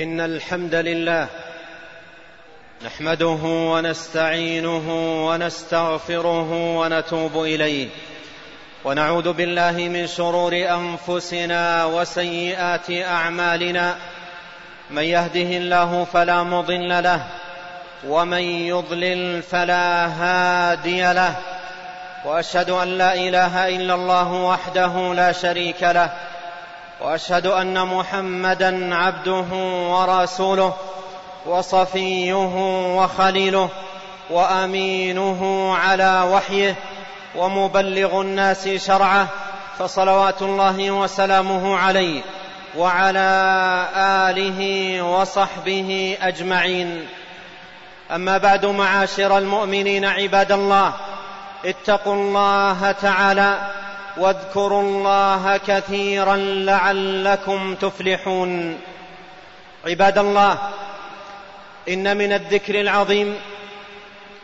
إن الحمد لله نحمده ونستعينه ونستغفره ونتوب إليه ونعوذ بالله من شرور أنفسنا وسيئات أعمالنا من يهده الله فلا مضل له ومن يضلل فلا هادي له وأشهد أن لا إله إلا الله وحده لا شريك له وأشهد أن محمدا عبده ورسوله وصفيه وخليله وأمينه على وحيه ومبلغ الناس شرعه فصلوات الله وسلامه عليه وعلى آله وصحبه أجمعين. أما بعد معاشر المؤمنين عباد الله اتقوا الله تعالى واذكروا الله كثيرا لعلكم تفلحون. عباد الله إن من الذكر العظيم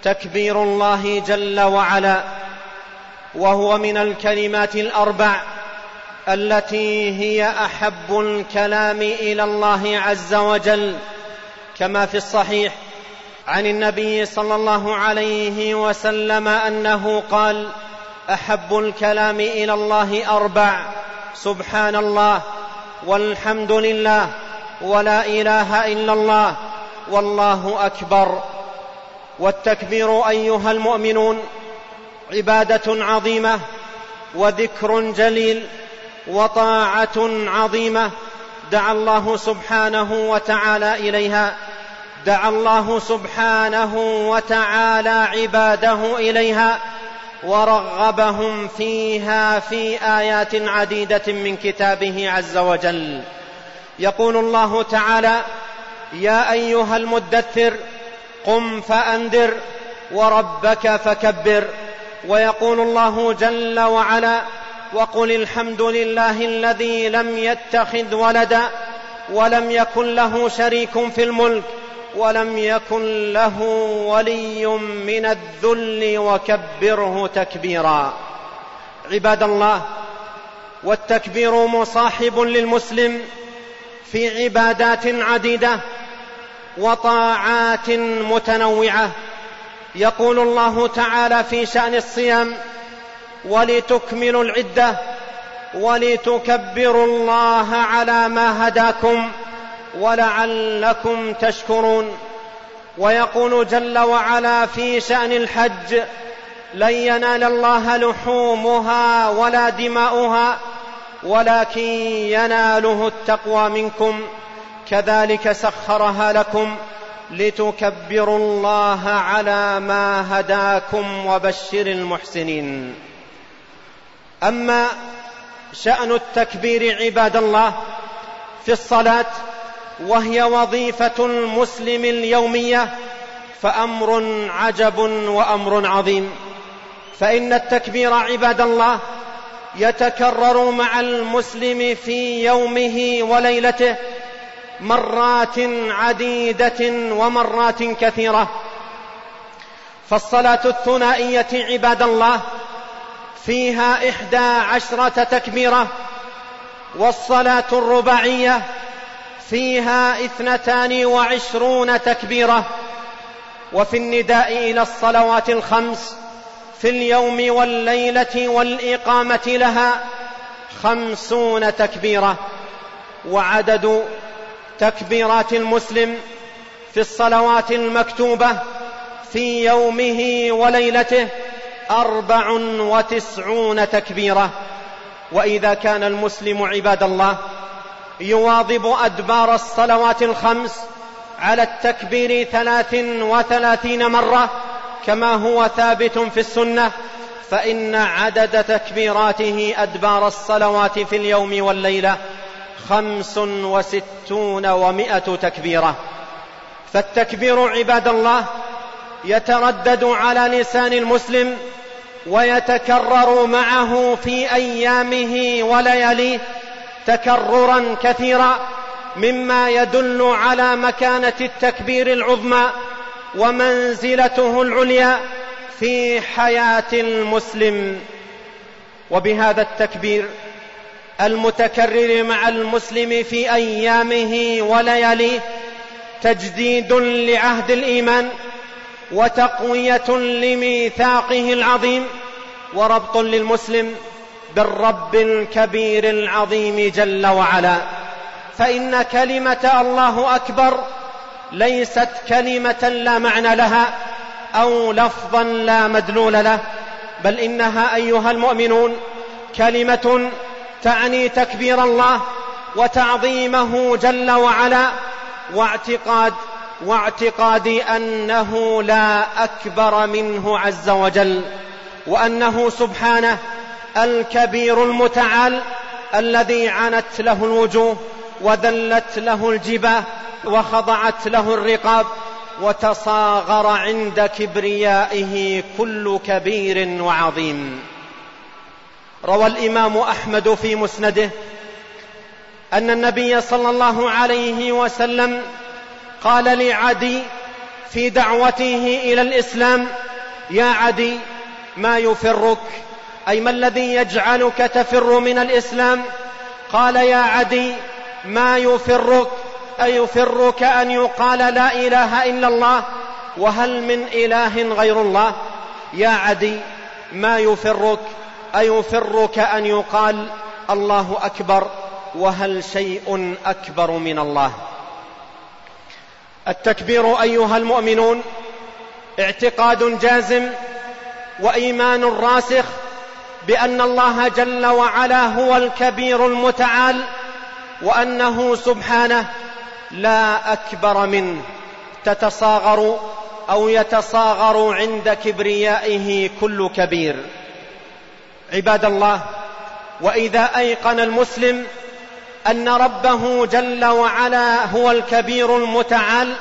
تكبير الله جل وعلا وهو من الكلمات الأربع التي هي أحب الكلام إلى الله عز وجل كما في الصحيح عن النبي صلى الله عليه وسلم أنه قال أحب الكلام إلى الله أربع. سبحان الله والحمد لله ولا إله إلا الله والله أكبر. والتكبير أيها المؤمنون عبادة عظيمة وذكر جليل وطاعة عظيمة دعا الله سبحانه وتعالى إليها. دعا الله سبحانه وتعالى عباده إليها. ورغبهم فيها في آيات عديدة من كتابه عز وجل. يقول الله تعالى يا أيها المدثر قم فأنذر وربك فكبر. ويقول الله جل وعلا وقل الحمد لله الذي لم يتخذ ولدا ولم يكن له شريك في الملك. ولم يكن له ولي من الذل وكبره تكبيرا. عباد الله والتكبير مصاحب للمسلم في عبادات عديدة وطاعات متنوعة. يقول الله تعالى في شأن الصيام ولتكملوا العدة ولتكبروا الله على ما هداكم ولعلكم تشكرون. ويقول جل وعلا في شأن الحج لن ينال الله لحومها ولا دماؤها ولكن يناله التقوى منكم. كذلك سخرها لكم لتكبروا الله على ما هداكم وبشر المحسنين. أما شأن التكبير عباد الله في الصلاة وهي وظيفة المسلم اليومية فأمر عجب وأمر عظيم. فإن التكبير عباد الله يتكرر مع المسلم في يومه وليلته مرات عديدة ومرات كثيرة. فالصلاة الثنائية عباد الله فيها إحدى عشرة تكبيرة والصلاة الرباعية فيها اثنتان وعشرون تكبيرة. وفي النداء إلى الصلوات الخمس في اليوم والليلة والإقامة لها خمسون تكبيرة. وعدد تكبيرات المسلم في الصلوات المكتوبة في يومه وليلته أربع وتسعون تكبيرة. وإذا كان المسلم عباد الله يواظب أدبار الصلوات الخمس على التكبير ثلاث وثلاثين مرة كما هو ثابت في السنة فإن عدد تكبيراته أدبار الصلوات في اليوم والليلة خمس وستون ومائة تكبيرة. فالتكبير عباد الله يتردد على لسان المسلم ويتكرر معه في أيامه ولياليه تكررا كثيرا مما يدل على مكانة التكبير العظمى ومنزلته العليا في حياة المسلم. وبهذا التكبير المتكرر مع المسلم في أيامه ولياليه تجديد لعهد الإيمان وتقوية لميثاقه العظيم وربط للمسلم بالرب الكبير العظيم جل وعلا. فإن كلمة الله أكبر ليست كلمة لا معنى لها أو لفظا لا مدلول له بل إنها أيها المؤمنون كلمة تعني تكبير الله وتعظيمه جل وعلا واعتقاد واعتقاد أنه لا أكبر منه عز وجل وأنه سبحانه الكبير المتعال الذي عنت له الوجوه وذلت له الجباه وخضعت له الرقاب وتصاغر عند كبريائه كل كبير وعظيم. روى الإمام أحمد في مسنده أن النبي صلى الله عليه وسلم قال لعدي في دعوته إلى الإسلام يا عدي ما يفرك أي ما الذي يجعلك تفر من الإسلام؟ قال يا عدي ما يفرك؟ أيفرك أن يقال لا إله إلا الله؟ وهل من إله غير الله؟ يا عدي ما يفرك؟ أيفرك أن يقال الله أكبر؟ وهل شيء أكبر من الله؟ التكبير أيها المؤمنون اعتقاد جازم وإيمان راسخ بأن الله جل وعلا هو الكبير المتعال وأنه سبحانه لا أكبر منه تتصاغر أو يتصاغر عند كبريائه كل كبير. عباد الله وإذا أيقن المسلم أن ربه جل وعلا هو الكبير المتعال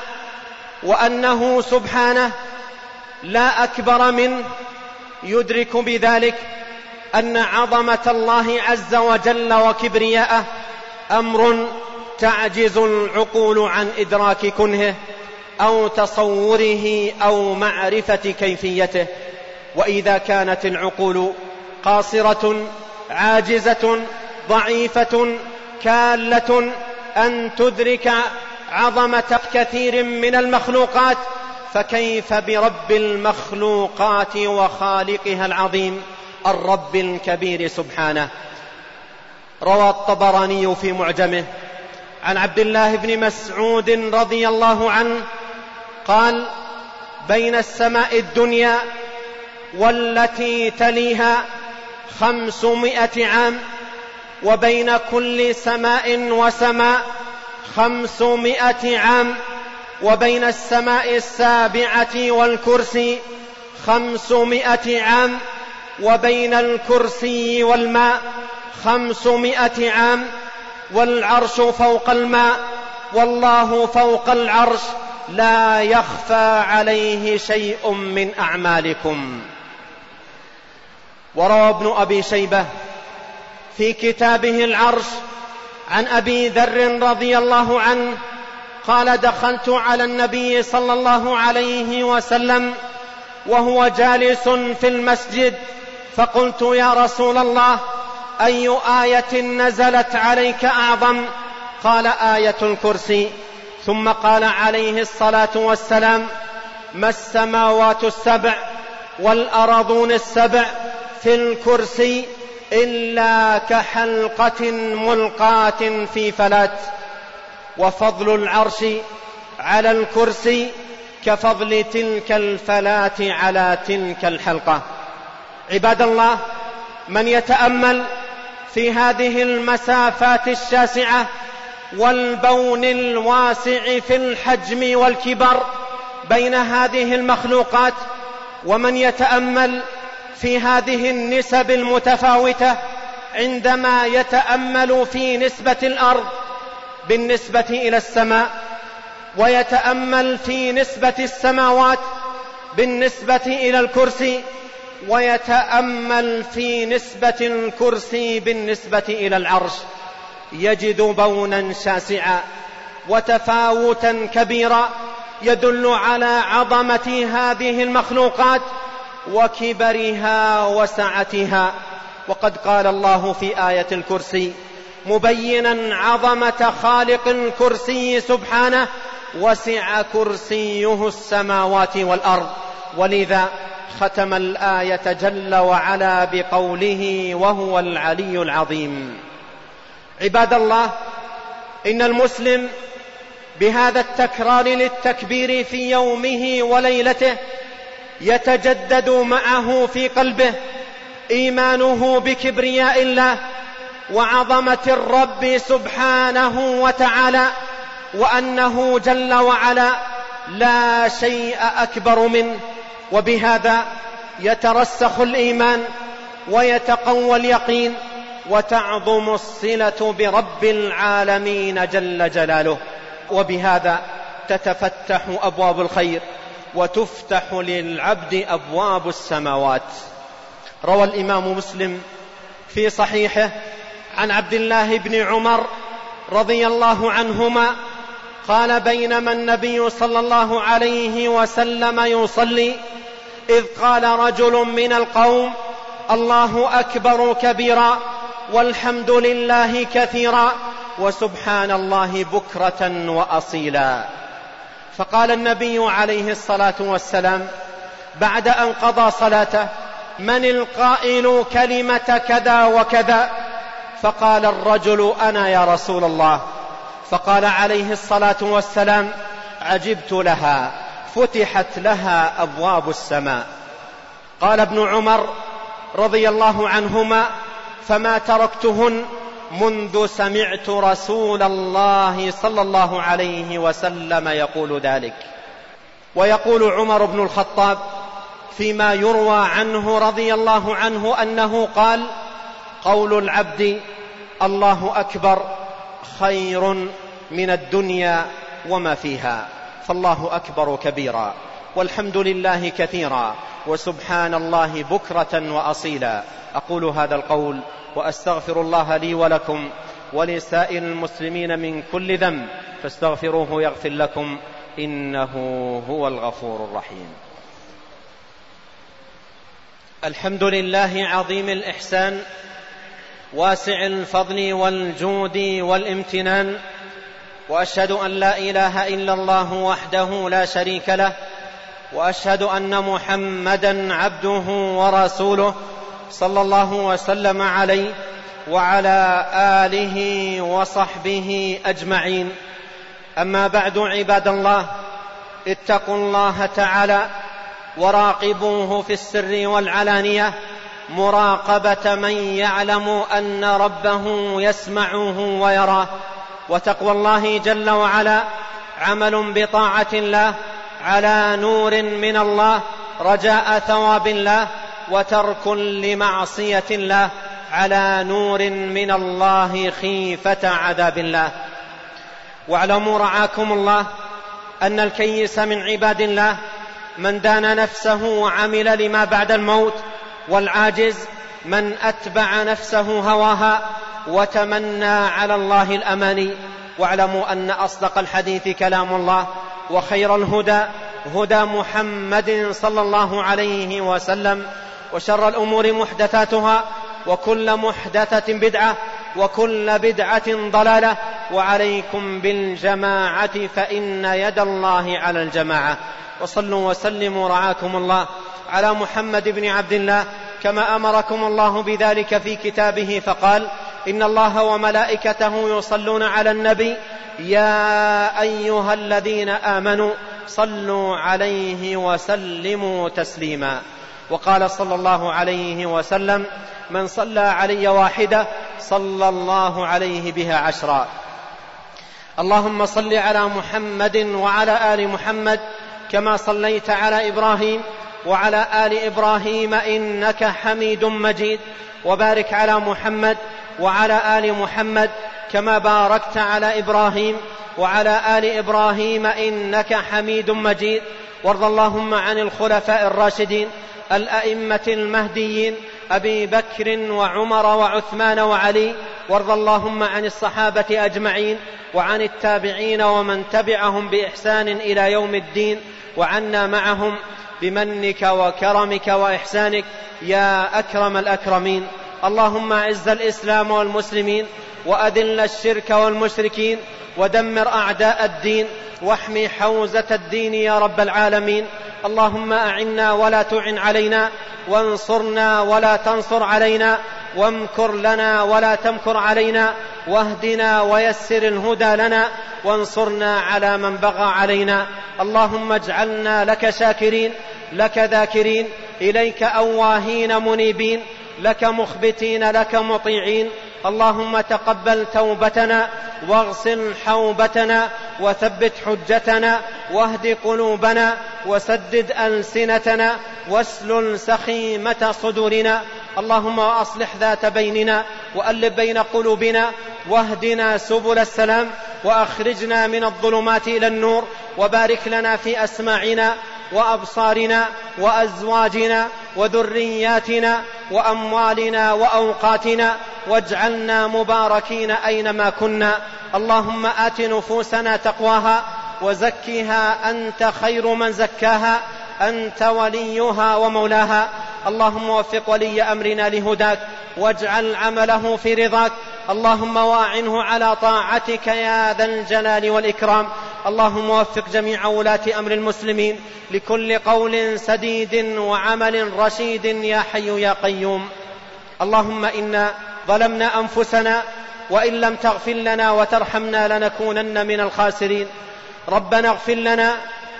وأنه سبحانه لا أكبر منه يدرك بذلك أن عظمة الله عز وجل وكبرياءه أمر تعجز العقول عن إدراك كنهه أو تصوره أو معرفة كيفيته. وإذا كانت العقول قاصرة عاجزة ضعيفة كالة أن تدرك عظمة كثير من المخلوقات فكيف برب المخلوقات وخالقها العظيم؟ الرب الكبير سبحانه. روى الطبراني في معجمه عن عبد الله بن مسعود رضي الله عنه قال بين السماء الدنيا والتي تليها خمسمائة عام وبين كل سماء وسماء خمسمائة عام وبين السماء السابعة والكرسي خمسمائة عام وبين الكرسي والماء خمسمائة عام والعرش فوق الماء والله فوق العرش لا يخفى عليه شيء من أعمالكم. وروى ابن أبي شيبة في كتابه العرش عن أبي ذر رضي الله عنه قال دخلت على النبي صلى الله عليه وسلم وهو جالس في المسجد فقلت يا رسول الله أي آية نزلت عليك أعظم؟ قال آية الكرسي. ثم قال عليه الصلاة والسلام ما السماوات السبع والارضون السبع في الكرسي إلا كحلقة ملقاة في فلات وفضل العرش على الكرسي كفضل تلك الفلاه على تلك الحلقة. عباد الله من يتأمل في هذه المسافات الشاسعة والبون الواسع في الحجم والكبر بين هذه المخلوقات ومن يتأمل في هذه النسب المتفاوتة عندما يتأمل في نسبة الأرض بالنسبة إلى السماء ويتأمل في نسبة السماوات بالنسبة إلى الكرسي ويتأمل في نسبة الكرسي بالنسبة إلى العرش. يجد بونا شاسعا وتفاوتا كبيرا يدل على عظمة هذه المخلوقات وكبرها وسعتها. وقد قال الله في آية الكرسي مبينا عظمة خالق الكرسي سبحانه وسع كرسيه السماوات والأرض. ولذا ختم الآية جل وعلا بقوله وهو العلي العظيم. عباد الله إن المسلم بهذا التكرار للتكبير في يومه وليلته يتجدد معه في قلبه إيمانه بكبرياء الله وعظمة الرب سبحانه وتعالى وأنه جل وعلا لا شيء أكبر منه. وبهذا يترسخ الإيمان ويتقوى اليقين وتعظم الصلة برب العالمين جل جلاله. وبهذا تتفتح أبواب الخير وتفتح للعبد أبواب السماوات. روى الإمام مسلم في صحيحه عن عبد الله بن عمر رضي الله عنهما قال بينما النبي صلى الله عليه وسلم يصلي إذ قال رجل من القوم الله أكبر كبيرا والحمد لله كثيرا وسبحان الله بكرة وأصيلا. فقال النبي عليه الصلاة والسلام بعد أن قضى صلاته من القائل كلمة كذا وكذا؟ فقال الرجل أنا يا رسول الله. فقال عليه الصلاة والسلام عجبت لها فتحت لها أبواب السماء. قال ابن عمر رضي الله عنهما فما تركتهن منذ سمعت رسول الله صلى الله عليه وسلم يقول ذلك. ويقول عمر بن الخطاب فيما يروى عنه رضي الله عنه أنه قال قول العبد الله أكبر خير من الدنيا وما فيها. فالله أكبر كبيرا. والحمد لله كثيرا. وسبحان الله بكرة وأصيلا. أقول هذا القول وأستغفر الله لي ولكم ولسائر المسلمين من كل ذنب. فاستغفروه يغفر لكم. إنه هو الغفور الرحيم. الحمد لله عظيم الإحسان واسع الفضل والجود والامتنان وأشهد أن لا إله إلا الله وحده لا شريك له وأشهد أن محمدا عبده ورسوله صلى الله وسلم عليه وعلى آله وصحبه أجمعين. أما بعد عباد الله اتقوا الله تعالى وراقبوه في السر والعلانية مراقبة من يعلم أن ربه يسمعه ويراه. وتقوى الله جل وعلا عمل بطاعة الله على نور من الله رجاء ثواب الله وترك لمعصية الله على نور من الله خيفة عذاب الله. واعلموا رعاكم الله أن الكيس من عباد الله من دان نفسه وعمل لما بعد الموت والعاجز من أتبع نفسه هواها وتمنى على الله الأماني. واعلموا أن أصدق الحديث كلام الله وخير الهدى هدى محمد صلى الله عليه وسلم وشر الأمور محدثاتها وكل محدثة بدعة وكل بدعة ضلالة. وعليكم بالجماعة فإن يد الله على الجماعة. وصلوا وسلموا رعاكم الله على محمد بن عبد الله كما أمركم الله بذلك في كتابه فقال إن الله وملائكته يصلون على النبي يا أيها الذين آمنوا صلوا عليه وسلموا تسليما. وقال صلى الله عليه وسلم من صلى علي واحدة صلى الله عليه بها عشرا. اللهم صل على محمد وعلى آل محمد كما صليت على إبراهيم وعلى آل إبراهيم إنك حميد مجيد. وبارك على محمد وعلى آل محمد كما باركت على إبراهيم وعلى آل إبراهيم إنك حميد مجيد. وارض اللهم عن الخلفاء الراشدين الأئمة المهديين أبي بكر وعمر وعثمان وعلي. وارض اللهم عن الصحابة أجمعين وعن التابعين ومن تبعهم بإحسان إلى يوم الدين. وعنا معهم بمنك وكرمك وإحسانك يا أكرم الأكرمين. اللهم أعز الإسلام والمسلمين وأذل الشرك والمشركين ودمر أعداء الدين واحمي حوزة الدين يا رب العالمين. اللهم أعنا ولا تعن علينا وانصرنا ولا تنصر علينا. وامكر لنا ولا تمكر علينا واهدنا ويسر الهدى لنا وانصرنا على من بغى علينا. اللهم اجعلنا لك شاكرين لك ذاكرين إليك أواهين منيبين لك مخبتين لك مطيعين. اللهم تقبل توبتنا واغسل حوبتنا وثبت حجتنا واهد قلوبنا وسدد ألسنتنا واسلل سخيمة صدورنا اللهم واصلح ذات بيننا وألف بين قلوبنا واهدنا سبل السلام وأخرجنا من الظلمات إلى النور وبارك لنا في أسماعنا وأبصارنا وأزواجنا وذرياتنا وأموالنا وأوقاتنا واجعلنا مباركين أينما كنا. اللهم آت نفوسنا تقواها وزكها أنت خير من زكاها. أنت وليها ومولاها. اللهم وفق ولي أمرنا لهداك. واجعل عمله في رضاك. اللهم واعنه على طاعتك يا ذا الجلال والإكرام. اللهم وفق جميع ولاة أمر المسلمين. لكل قول سديد وعمل رشيد يا حي يا قيوم. اللهم إنا ظلمنا أنفسنا وإن لم تغفر لنا وترحمنا لنكونن من الخاسرين. ربنا اغفر لنا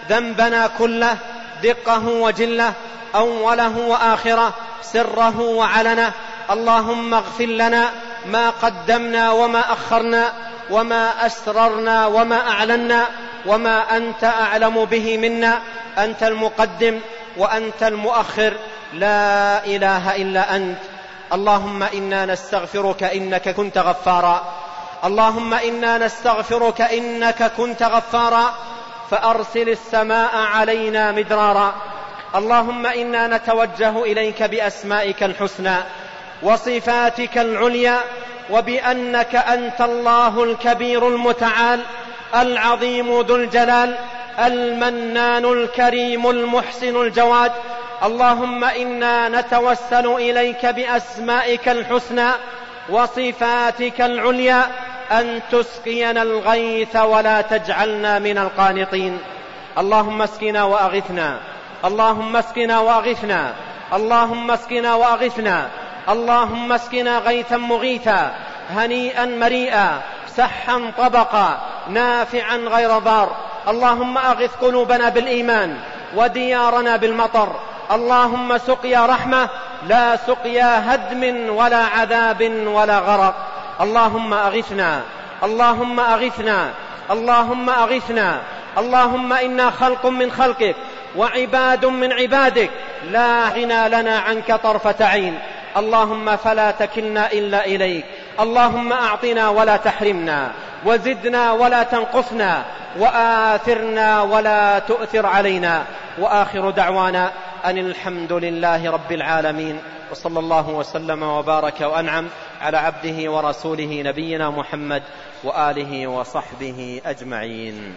ذنبنا كله دقه وجله أوله وآخره سره وعلنه. اللهم اغفر لنا ما قدمنا وما أخرنا وما أسررنا وما أعلنا وما أنت أعلم به منا. أنت المقدم وأنت المؤخر. لا إله إلا أنت. اللهم إنا نستغفرك إنك كنت غفارا. اللهم إنا نستغفرك إنك كنت غفارا. فأرسل السماء علينا مدرارا. اللهم إنا نتوجه إليك بأسمائك الحسنى وصفاتك العليا وبأنك أنت الله الكبير المتعال العظيم ذو الجلال المنان الكريم المحسن الجواد اللهم إنا نتوسل إليك بأسمائك الحسنى وصفاتك العليا أن تسقينا الغيث ولا تجعلنا من القانطين. اللهم اسقنا وأغثنا. اللهم اسقنا وأغثنا. اللهم اسقنا وأغثنا. اللهم اسقنا غيثا مغيثا. هنيئا مريئا. سحا طبقا. نافعا غير ضار. اللهم أغث قلوبنا بالإيمان وديارنا بالمطر. اللهم سقيا رحمة لا سقيا هدم ولا عذاب ولا غرق. اللهم أغثنا اللهم أغثنا اللهم أغثنا اللهم إنا خلق من خلقك وعباد من عبادك. لا غنى لنا عنك طرفة عين. اللهم فلا تكلنا إلا إليك. اللهم أعطنا ولا تحرمنا وزدنا ولا تنقصنا وآثرنا ولا تؤثر علينا. وآخر دعوانا أن الحمد لله رب العالمين وصلى الله وسلم وبارك وأنعم على عبده ورسوله نبينا محمد وآله وصحبه أجمعين.